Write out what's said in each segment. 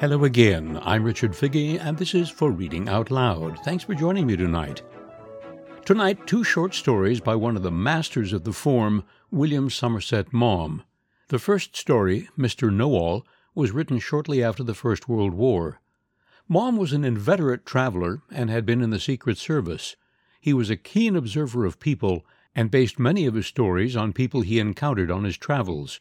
Hello again. I'm Richard Figge, and this is For Reading Out Loud. Thanks for joining me tonight. Tonight, two short stories by one of the masters of the form, William Somerset Maugham. The first story, Mr. Know-all, was written shortly after the First World War. Maugham was an inveterate traveler and had been in the Secret Service. He was a keen observer of people and based many of his stories on people he encountered on his travels.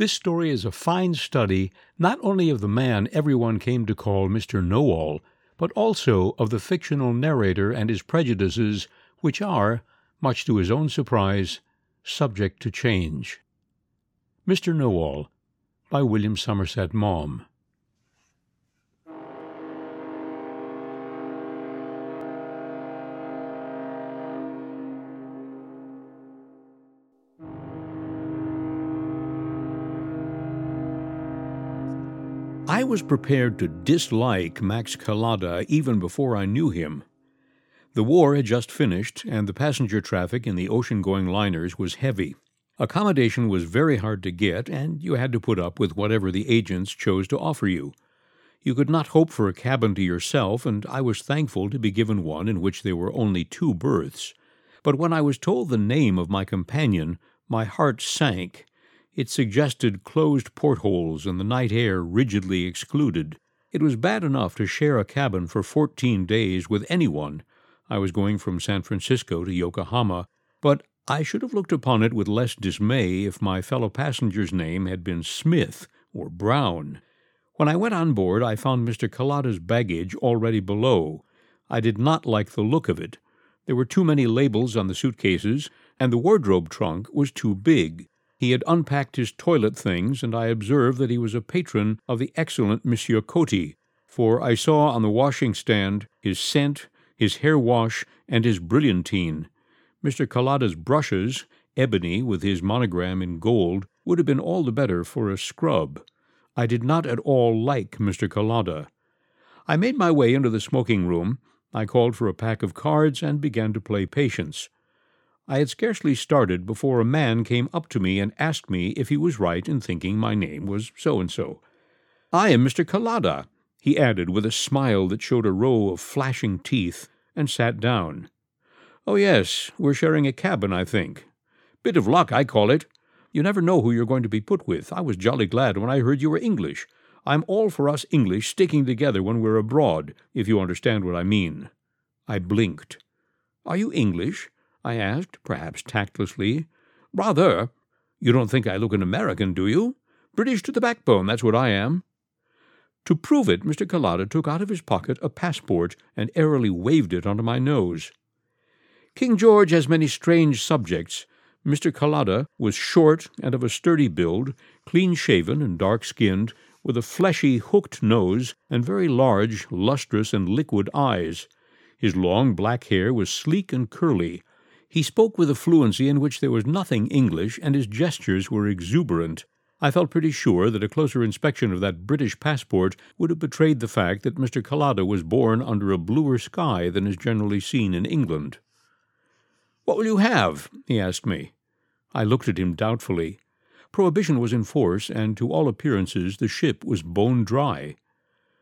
This story is a fine study not only of the man everyone came to call Mr. Know All, but also of the fictional narrator and his prejudices, which are, much to his own surprise, subject to change. Mr. Know All by William Somerset Maugham. I was prepared to dislike Max Kelada even before I knew him. The war had just finished, and the passenger traffic in the ocean going liners was heavy. Accommodation was very hard to get, and you had to put up with whatever the agents chose to offer you. You could not hope for a cabin to yourself, and I was thankful to be given one in which there were only two berths. But when I was told the name of my companion, my heart sank it suggested closed portholes and the night air rigidly excluded. It was bad enough to share a cabin for fourteen days with anyone. I was going from San Francisco to Yokohama, but I should have looked upon it with less dismay if my fellow passenger's name had been Smith or Brown. When I went on board, I found Mr. Kelada's baggage already below. I did not like the look of it. There were too many labels on the suitcases, and the wardrobe trunk was too big. He had unpacked his toilet things, and I observed that he was a patron of the excellent Monsieur Coty, for I saw on the washing stand his scent, his hair wash, and his brilliantine. Mr. Kelada's brushes, ebony with his monogram in gold, would have been all the better for a scrub. I did not at all like Mr. Kelada. I made my way into the smoking room. I called for a pack of cards and began to play patience. I had scarcely started before a man came up to me and asked me if he was right in thinking my name was so and so. I am Mr. Kelada, he added with a smile that showed a row of flashing teeth, and sat down. Oh, yes, we're sharing a cabin, I think. Bit of luck, I call it. You never know who you're going to be put with. I was jolly glad when I heard you were English. I'm all for us English sticking together when we're abroad, if you understand what I mean. I blinked. Are you English? I asked, perhaps tactlessly. Rather. You don't think I look an American, do you? British to the backbone, that's what I am. To prove it, Mr. Kelada took out of his pocket a passport and airily waved it under my nose. King George has many strange subjects. Mr. Kelada was short and of a sturdy build, clean shaven and dark skinned, with a fleshy, hooked nose and very large, lustrous, and liquid eyes. His long black hair was sleek and curly, he spoke with a fluency in which there was nothing English, and his gestures were exuberant. I felt pretty sure that a closer inspection of that British passport would have betrayed the fact that Mr. Kelada was born under a bluer sky than is generally seen in England. What will you have? he asked me. I looked at him doubtfully. Prohibition was in force, and to all appearances the ship was bone dry.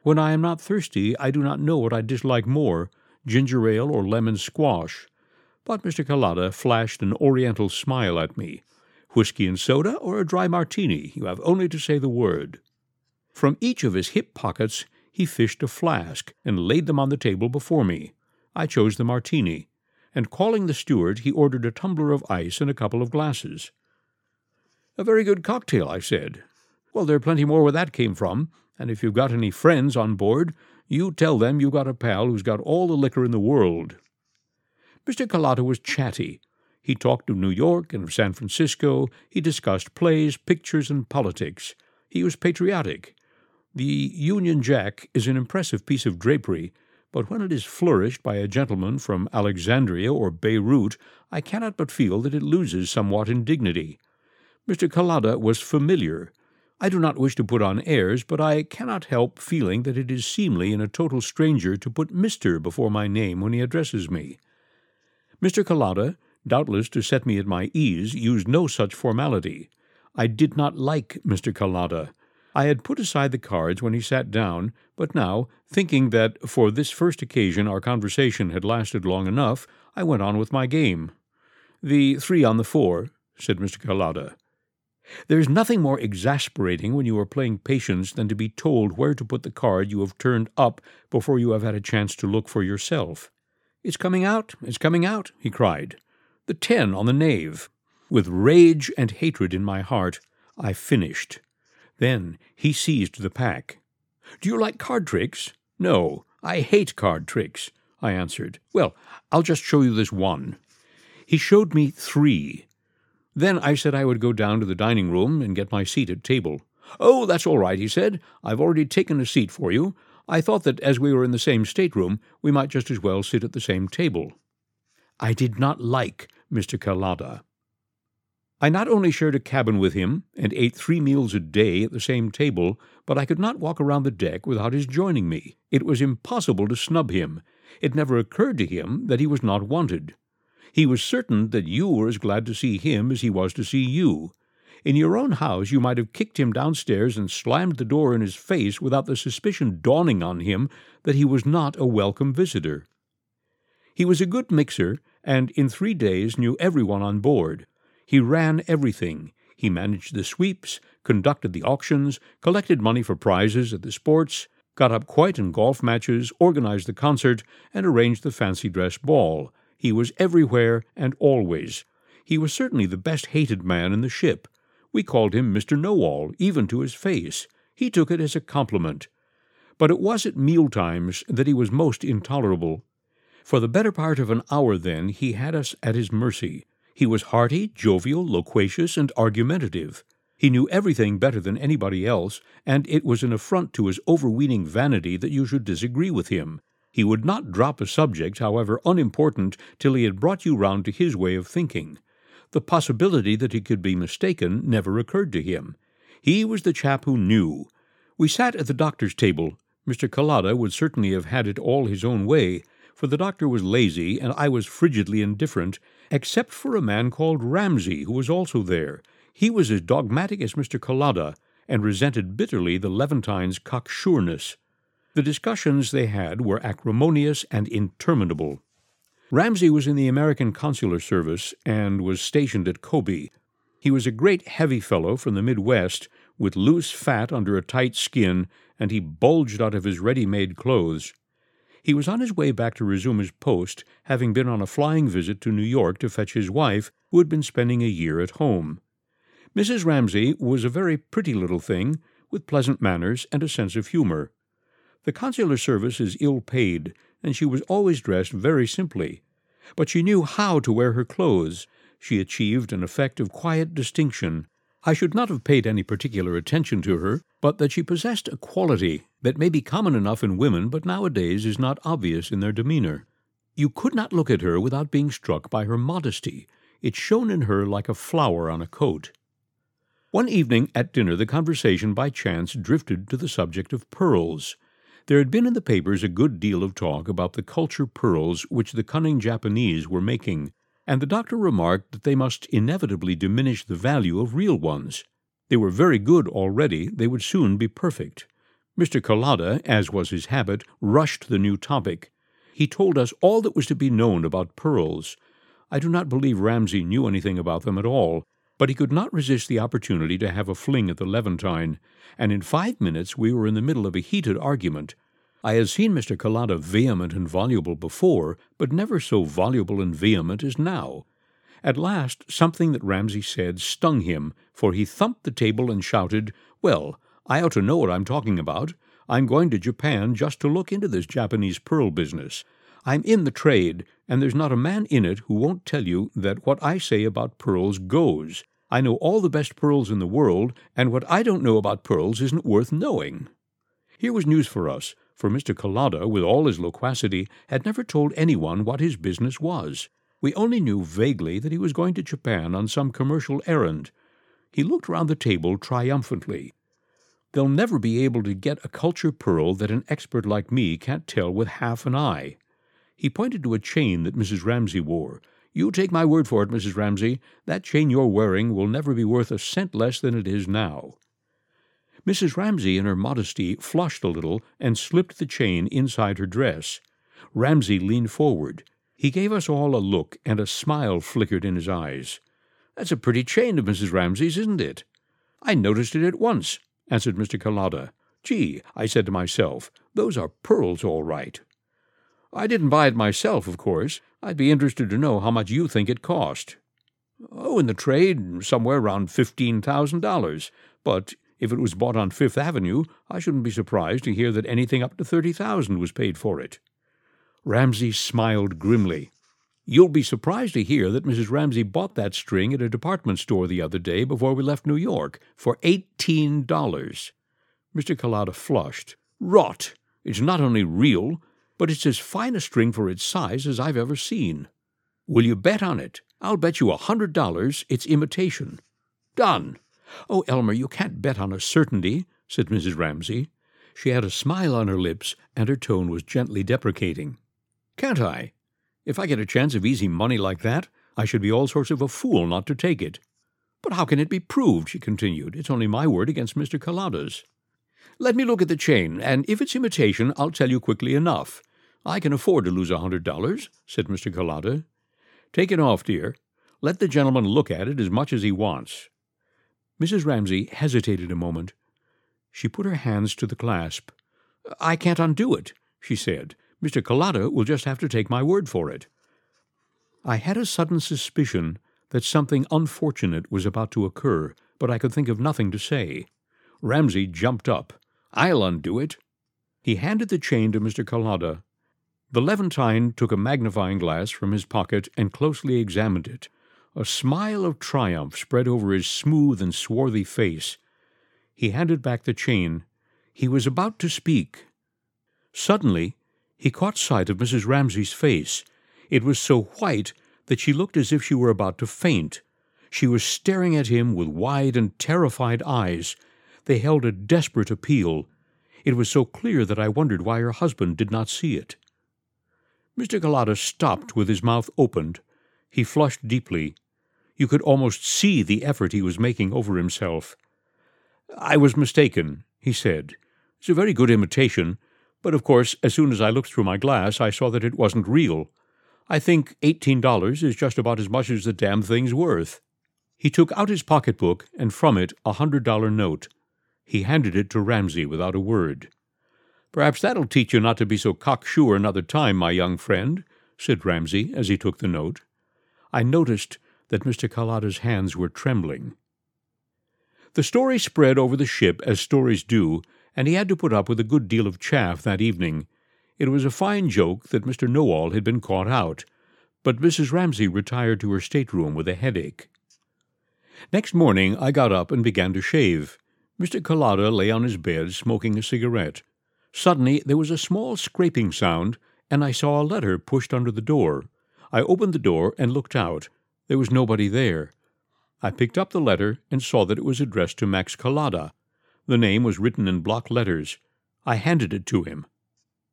When I am not thirsty, I do not know what I dislike more ginger ale or lemon squash. But Mr. Kelada flashed an oriental smile at me. Whiskey and soda or a dry martini? You have only to say the word. From each of his hip pockets he fished a flask and laid them on the table before me. I chose the martini, and calling the steward, he ordered a tumbler of ice and a couple of glasses. A very good cocktail, I said. Well, there are plenty more where that came from, and if you've got any friends on board, you tell them you've got a pal who's got all the liquor in the world. Mr. Kelada was chatty. He talked of New York and of San Francisco. He discussed plays, pictures, and politics. He was patriotic. The Union Jack is an impressive piece of drapery, but when it is flourished by a gentleman from Alexandria or Beirut, I cannot but feel that it loses somewhat in dignity. Mr. Kelada was familiar. I do not wish to put on airs, but I cannot help feeling that it is seemly in a total stranger to put Mr. before my name when he addresses me. Mr. Kelada, doubtless to set me at my ease, used no such formality. I did not like Mr. Kelada. I had put aside the cards when he sat down, but now, thinking that for this first occasion our conversation had lasted long enough, I went on with my game. The three on the four, said Mr. Kelada. There is nothing more exasperating when you are playing patience than to be told where to put the card you have turned up before you have had a chance to look for yourself. It's coming out, it's coming out, he cried. The ten on the knave. With rage and hatred in my heart, I finished. Then he seized the pack. Do you like card tricks? No, I hate card tricks, I answered. Well, I'll just show you this one. He showed me three. Then I said I would go down to the dining room and get my seat at table. Oh, that's all right, he said. I've already taken a seat for you. I thought that as we were in the same stateroom, we might just as well sit at the same table. I did not like Mr. Kelada. I not only shared a cabin with him and ate three meals a day at the same table, but I could not walk around the deck without his joining me. It was impossible to snub him. It never occurred to him that he was not wanted. He was certain that you were as glad to see him as he was to see you. In your own house you might have kicked him downstairs and slammed the door in his face without the suspicion dawning on him that he was not a welcome visitor. He was a good mixer, and in three days knew everyone on board. He ran everything. He managed the sweeps, conducted the auctions, collected money for prizes at the sports, got up quoit in golf matches, organized the concert, and arranged the fancy dress ball, he was everywhere and always. He was certainly the best hated man in the ship. We called him Mr. Know All, even to his face. He took it as a compliment. But it was at meal times that he was most intolerable. For the better part of an hour, then, he had us at his mercy. He was hearty, jovial, loquacious, and argumentative. He knew everything better than anybody else, and it was an affront to his overweening vanity that you should disagree with him. He would not drop a subject, however unimportant, till he had brought you round to his way of thinking. The possibility that he could be mistaken never occurred to him. He was the chap who knew. We sat at the doctor's table. Mr. Kelada would certainly have had it all his own way, for the doctor was lazy and I was frigidly indifferent, except for a man called Ramsay, who was also there. He was as dogmatic as Mr. Kelada, and resented bitterly the Levantines' cocksureness. The discussions they had were acrimonious and interminable. Ramsay was in the American consular service and was stationed at Kobe. He was a great heavy fellow from the Midwest, with loose fat under a tight skin, and he bulged out of his ready made clothes. He was on his way back to resume his post, having been on a flying visit to New York to fetch his wife, who had been spending a year at home. Mrs. Ramsay was a very pretty little thing, with pleasant manners and a sense of humor. The consular service is ill paid, and she was always dressed very simply. But she knew how to wear her clothes. She achieved an effect of quiet distinction. I should not have paid any particular attention to her, but that she possessed a quality that may be common enough in women, but nowadays is not obvious in their demeanor. You could not look at her without being struck by her modesty. It shone in her like a flower on a coat. One evening at dinner, the conversation by chance drifted to the subject of pearls. There had been in the papers a good deal of talk about the culture pearls which the cunning Japanese were making, and the doctor remarked that they must inevitably diminish the value of real ones. They were very good already, they would soon be perfect. Mr. Kelada, as was his habit, rushed the new topic. He told us all that was to be known about pearls. I do not believe Ramsay knew anything about them at all, but he could not resist the opportunity to have a fling at the Levantine, and in five minutes we were in the middle of a heated argument. I had seen Mr. Kelada vehement and voluble before, but never so voluble and vehement as now. At last something that Ramsay said stung him, for he thumped the table and shouted, Well, I ought to know what I'm talking about. I'm going to Japan just to look into this Japanese pearl business. I'm in the trade, and there's not a man in it who won't tell you that what I say about pearls goes. I know all the best pearls in the world, and what I don't know about pearls isn't worth knowing. Here was news for us, for Mr. Kelada, with all his loquacity, had never told anyone what his business was. We only knew vaguely that he was going to Japan on some commercial errand. He looked round the table triumphantly. They'll never be able to get a culture pearl that an expert like me can't tell with half an eye. He pointed to a chain that Mrs. Ramsay wore. You take my word for it, Mrs. Ramsay, that chain you're wearing will never be worth a cent less than it is now. Mrs. Ramsay, in her modesty, flushed a little and slipped the chain inside her dress. Ramsay leaned forward. He gave us all a look, and a smile flickered in his eyes. That's a pretty chain of Mrs. Ramsay's, isn't it? I noticed it at once, answered Mr. Kelada. Gee, I said to myself, those are pearls all right. I didn't buy it myself, of course. I'd be interested to know how much you think it cost. Oh, in the trade, somewhere around fifteen thousand dollars. But if it was bought on Fifth Avenue, I shouldn't be surprised to hear that anything up to thirty thousand was paid for it. Ramsay smiled grimly. You'll be surprised to hear that Mrs. Ramsay bought that string at a department store the other day before we left New York for eighteen dollars. Mr. Kelada flushed. Rot! It's not only real, but it's as fine a string for its size as I've ever seen. Will you bet on it? I'll bet you a hundred dollars it's imitation. Done. Oh, Elmer, you can't bet on a certainty, said Mrs. Ramsay. She had a smile on her lips, and her tone was gently deprecating. Can't I? If I get a chance of easy money like that, I should be all sorts of a fool not to take it. But how can it be proved? she continued. It's only my word against Mr. Kelada's. Let me look at the chain, and if it's imitation, I'll tell you quickly enough. I can afford to lose a hundred dollars, said Mr. Kelada. Take it off, dear. Let the gentleman look at it as much as he wants. Mrs. Ramsay hesitated a moment. She put her hands to the clasp. I can't undo it, she said. Mr. Kelada will just have to take my word for it. I had a sudden suspicion that something unfortunate was about to occur, but I could think of nothing to say. Ramsay jumped up. I'll undo it. He handed the chain to Mr. Kelada. The Levantine took a magnifying glass from his pocket and closely examined it. A smile of triumph spread over his smooth and swarthy face. He handed back the chain. He was about to speak. Suddenly, he caught sight of Mrs. Ramsay's face. It was so white that she looked as if she were about to faint. She was staring at him with wide and terrified eyes. They held a desperate appeal. It was so clear that I wondered why her husband did not see it. Mr. Kelada stopped with his mouth opened. He flushed deeply. You could almost see the effort he was making over himself. I was mistaken, he said. It's a very good imitation, but of course, as soon as I looked through my glass, I saw that it wasn't real. I think eighteen dollars is just about as much as the damn thing's worth. He took out his pocketbook and from it a hundred dollar note. He handed it to Ramsay without a word. Perhaps that'll teach you not to be so cocksure another time, my young friend, said Ramsay as he took the note. I noticed that Mr. Kelada's hands were trembling. The story spread over the ship as stories do, and he had to put up with a good deal of chaff that evening. It was a fine joke that Mr. Knowall had been caught out, but Mrs. Ramsay retired to her stateroom with a headache. Next morning I got up and began to shave. Mr. Kelada lay on his bed smoking a cigarette. Suddenly there was a small scraping sound, and I saw a letter pushed under the door. I opened the door and looked out. There was nobody there. I picked up the letter and saw that it was addressed to Max Kelada. The name was written in block letters. I handed it to him.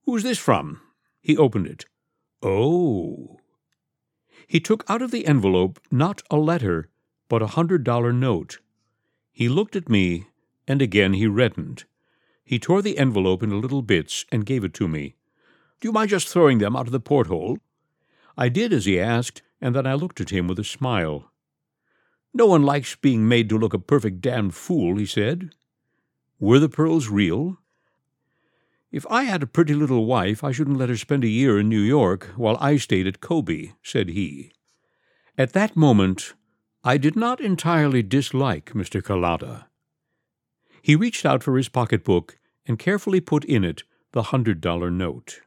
Who's this from? He opened it. Oh. He took out of the envelope not a letter, but a hundred dollar note. He looked at me, and again he reddened. He tore the envelope into little bits and gave it to me. Do you mind just throwing them out of the porthole? I did as he asked, and then I looked at him with a smile. No one likes being made to look a perfect damned fool, he said. Were the pearls real? If I had a pretty little wife, I shouldn't let her spend a year in New York while I stayed at Kobe, said he. At that moment, I did not entirely dislike Mr. Kelada. He reached out for his pocketbook and carefully put in it the hundred dollar note.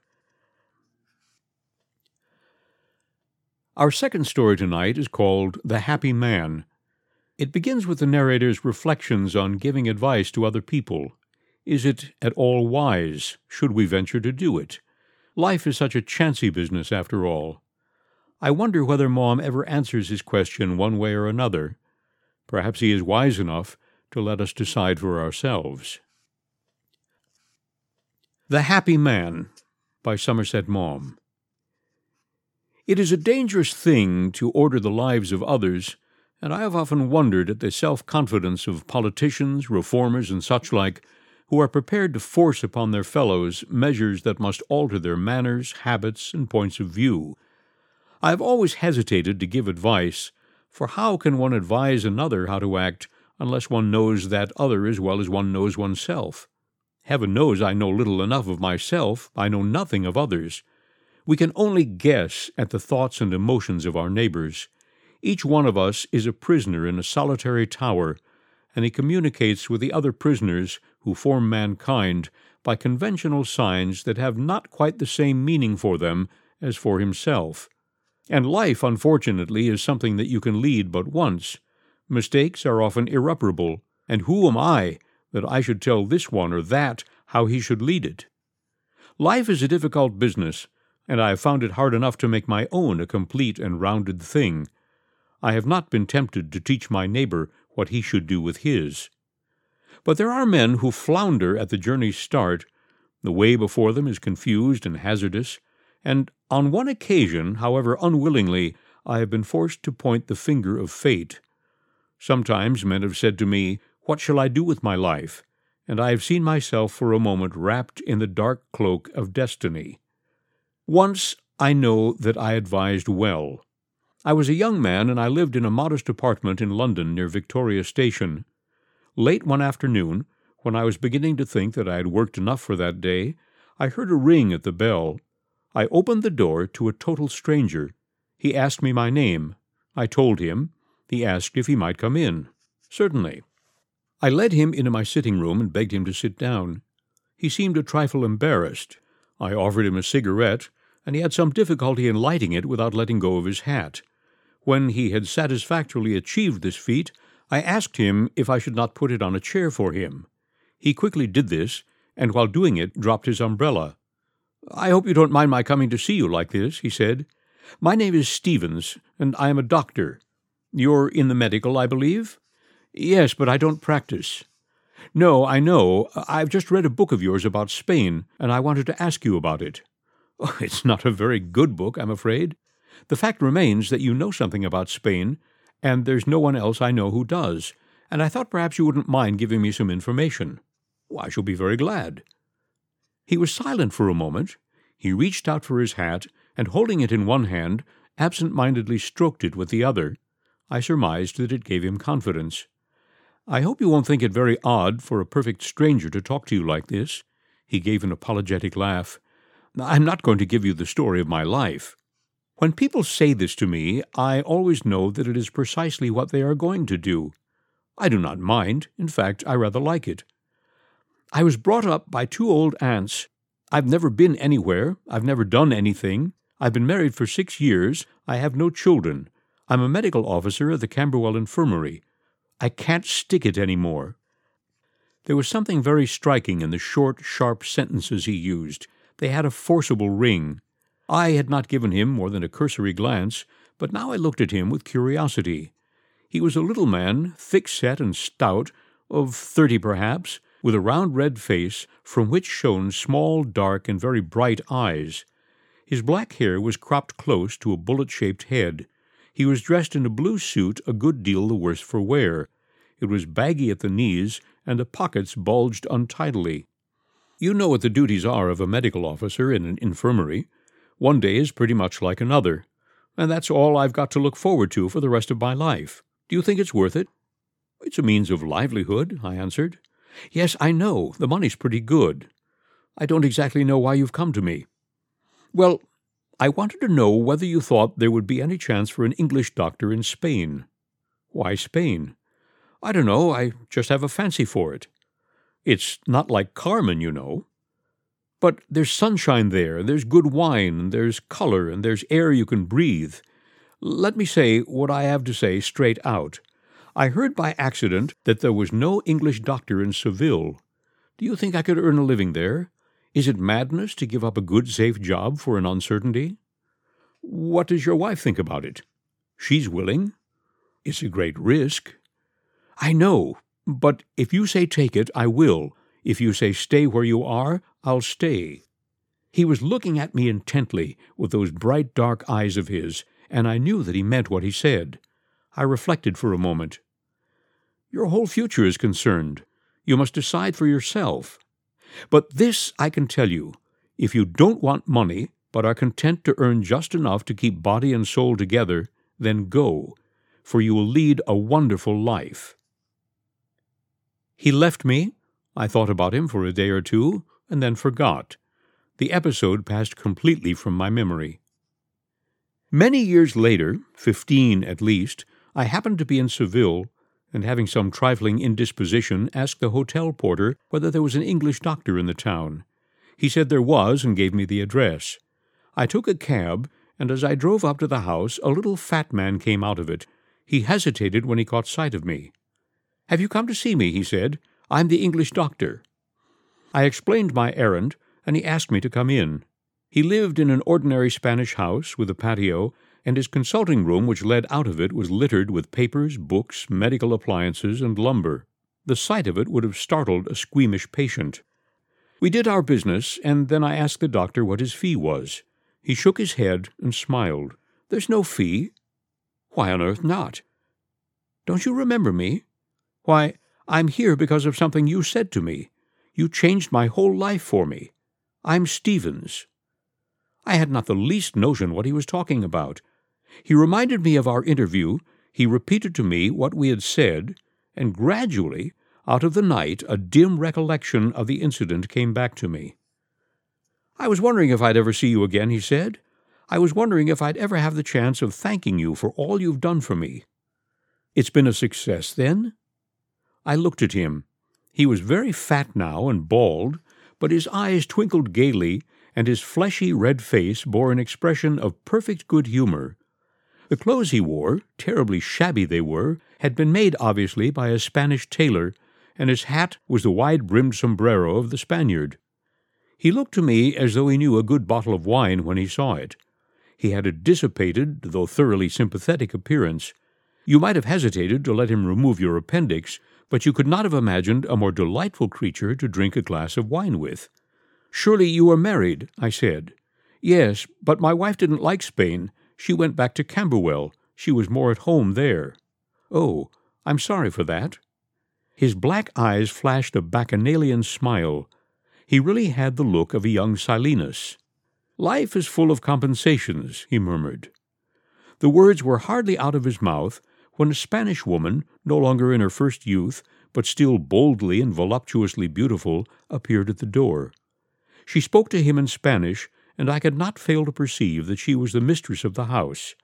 Our second story tonight is called The Happy Man. It begins with the narrator's reflections on giving advice to other people. Is it at all wise? Should we venture to do it? Life is such a chancy business, after all. I wonder whether Maugham ever answers his question one way or another. Perhaps he is wise enough to let us decide for ourselves. The Happy Man by Somerset Maugham. It is a dangerous thing to order the lives of others and I have often wondered at the self confidence of politicians, reformers, and such like, who are prepared to force upon their fellows measures that must alter their manners, habits, and points of view. I have always hesitated to give advice, for how can one advise another how to act unless one knows that other as well as one knows oneself? Heaven knows I know little enough of myself, I know nothing of others. We can only guess at the thoughts and emotions of our neighbors. Each one of us is a prisoner in a solitary tower, and he communicates with the other prisoners who form mankind by conventional signs that have not quite the same meaning for them as for himself. And life, unfortunately, is something that you can lead but once. Mistakes are often irreparable, and who am I that I should tell this one or that how he should lead it? Life is a difficult business, and I have found it hard enough to make my own a complete and rounded thing. I have not been tempted to teach my neighbor what he should do with his. But there are men who flounder at the journey's start. The way before them is confused and hazardous, and on one occasion, however unwillingly, I have been forced to point the finger of fate. Sometimes men have said to me, What shall I do with my life? And I have seen myself for a moment wrapped in the dark cloak of destiny. Once I know that I advised well. I was a young man, and I lived in a modest apartment in London near Victoria Station. Late one afternoon, when I was beginning to think that I had worked enough for that day, I heard a ring at the bell. I opened the door to a total stranger. He asked me my name. I told him. He asked if he might come in. Certainly. I led him into my sitting room and begged him to sit down. He seemed a trifle embarrassed. I offered him a cigarette, and he had some difficulty in lighting it without letting go of his hat. When he had satisfactorily achieved this feat, I asked him if I should not put it on a chair for him. He quickly did this, and while doing it dropped his umbrella. I hope you don't mind my coming to see you like this, he said. My name is Stevens, and I am a doctor. You're in the medical, I believe? Yes, but I don't practice. No, I know. I've just read a book of yours about Spain, and I wanted to ask you about it. Oh, it's not a very good book, I'm afraid. The fact remains that you know something about Spain, and there's no one else I know who does, and I thought perhaps you wouldn't mind giving me some information. Oh, I shall be very glad. He was silent for a moment. He reached out for his hat, and holding it in one hand, absent mindedly stroked it with the other. I surmised that it gave him confidence. I hope you won't think it very odd for a perfect stranger to talk to you like this. He gave an apologetic laugh. I'm not going to give you the story of my life. When people say this to me, I always know that it is precisely what they are going to do. I do not mind. In fact, I rather like it. I was brought up by two old aunts. I've never been anywhere. I've never done anything. I've been married for six years. I have no children. I'm a medical officer at the Camberwell Infirmary. I can't stick it any more. There was something very striking in the short, sharp sentences he used. They had a forcible ring. I had not given him more than a cursory glance, but now I looked at him with curiosity. He was a little man, thick set and stout, of thirty perhaps, with a round red face from which shone small, dark, and very bright eyes. His black hair was cropped close to a bullet shaped head. He was dressed in a blue suit a good deal the worse for wear. It was baggy at the knees, and the pockets bulged untidily. You know what the duties are of a medical officer in an infirmary. One day is pretty much like another, and that's all I've got to look forward to for the rest of my life. Do you think it's worth it? It's a means of livelihood, I answered. Yes, I know. The money's pretty good. I don't exactly know why you've come to me. Well, I wanted to know whether you thought there would be any chance for an English doctor in Spain. Why Spain? I don't know. I just have a fancy for it. It's not like Carmen, you know. But there's sunshine there, there's good wine, there's color, and there's air you can breathe. Let me say what I have to say straight out. I heard by accident that there was no English doctor in Seville. Do you think I could earn a living there? Is it madness to give up a good, safe job for an uncertainty? What does your wife think about it? She's willing. It's a great risk. I know, but if you say take it, I will. If you say stay where you are, I'll stay. He was looking at me intently with those bright dark eyes of his, and I knew that he meant what he said. I reflected for a moment. Your whole future is concerned. You must decide for yourself. But this I can tell you if you don't want money, but are content to earn just enough to keep body and soul together, then go, for you will lead a wonderful life. He left me. I thought about him for a day or two, and then forgot. The episode passed completely from my memory. Many years later, fifteen at least, I happened to be in Seville, and having some trifling indisposition, asked the hotel porter whether there was an English doctor in the town. He said there was, and gave me the address. I took a cab, and as I drove up to the house, a little fat man came out of it. He hesitated when he caught sight of me. Have you come to see me? he said. I'm the English doctor. I explained my errand, and he asked me to come in. He lived in an ordinary Spanish house with a patio, and his consulting room, which led out of it, was littered with papers, books, medical appliances, and lumber. The sight of it would have startled a squeamish patient. We did our business, and then I asked the doctor what his fee was. He shook his head and smiled. There's no fee. Why on earth not? Don't you remember me? Why, I'm here because of something you said to me. You changed my whole life for me. I'm Stevens. I had not the least notion what he was talking about. He reminded me of our interview, he repeated to me what we had said, and gradually, out of the night, a dim recollection of the incident came back to me. I was wondering if I'd ever see you again, he said. I was wondering if I'd ever have the chance of thanking you for all you've done for me. It's been a success, then? I looked at him. He was very fat now and bald, but his eyes twinkled gaily, and his fleshy red face bore an expression of perfect good humor. The clothes he wore, terribly shabby they were, had been made obviously by a Spanish tailor, and his hat was the wide brimmed sombrero of the Spaniard. He looked to me as though he knew a good bottle of wine when he saw it. He had a dissipated, though thoroughly sympathetic appearance. You might have hesitated to let him remove your appendix, but you could not have imagined a more delightful creature to drink a glass of wine with. Surely you are married, I said. Yes, but my wife didn't like Spain. She went back to Camberwell. She was more at home there. Oh, I'm sorry for that. His black eyes flashed a bacchanalian smile. He really had the look of a young Silenus. Life is full of compensations, he murmured. The words were hardly out of his mouth when a Spanish woman, no longer in her first youth, but still boldly and voluptuously beautiful, appeared at the door. She spoke to him in Spanish, and I could not fail to perceive that she was the mistress of the house.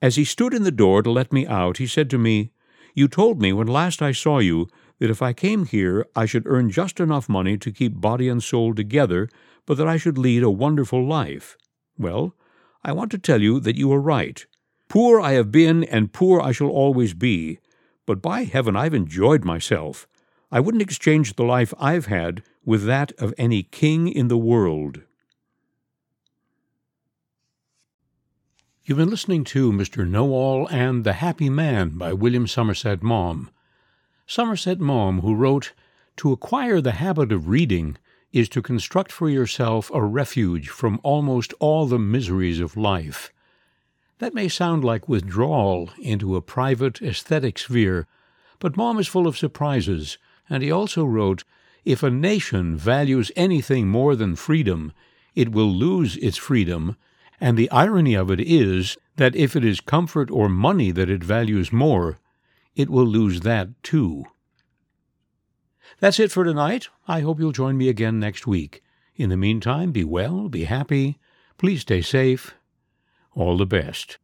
As he stood in the door to let me out, he said to me, You told me when last I saw you that if I came here I should earn just enough money to keep body and soul together, but that I should lead a wonderful life. Well, I want to tell you that you are right. Poor I have been, and poor I shall always be, but by heaven I've enjoyed myself. I wouldn't exchange the life I've had with that of any king in the world. You've been listening to Mr. Know All and the Happy Man by William Somerset Maugham. Somerset Maugham, who wrote, To acquire the habit of reading is to construct for yourself a refuge from almost all the miseries of life. That may sound like withdrawal into a private, aesthetic sphere, but Maugham is full of surprises, and he also wrote, If a nation values anything more than freedom, it will lose its freedom, and the irony of it is that if it is comfort or money that it values more, it will lose that too. That's it for tonight. I hope you'll join me again next week. In the meantime, be well, be happy, please stay safe, all the best.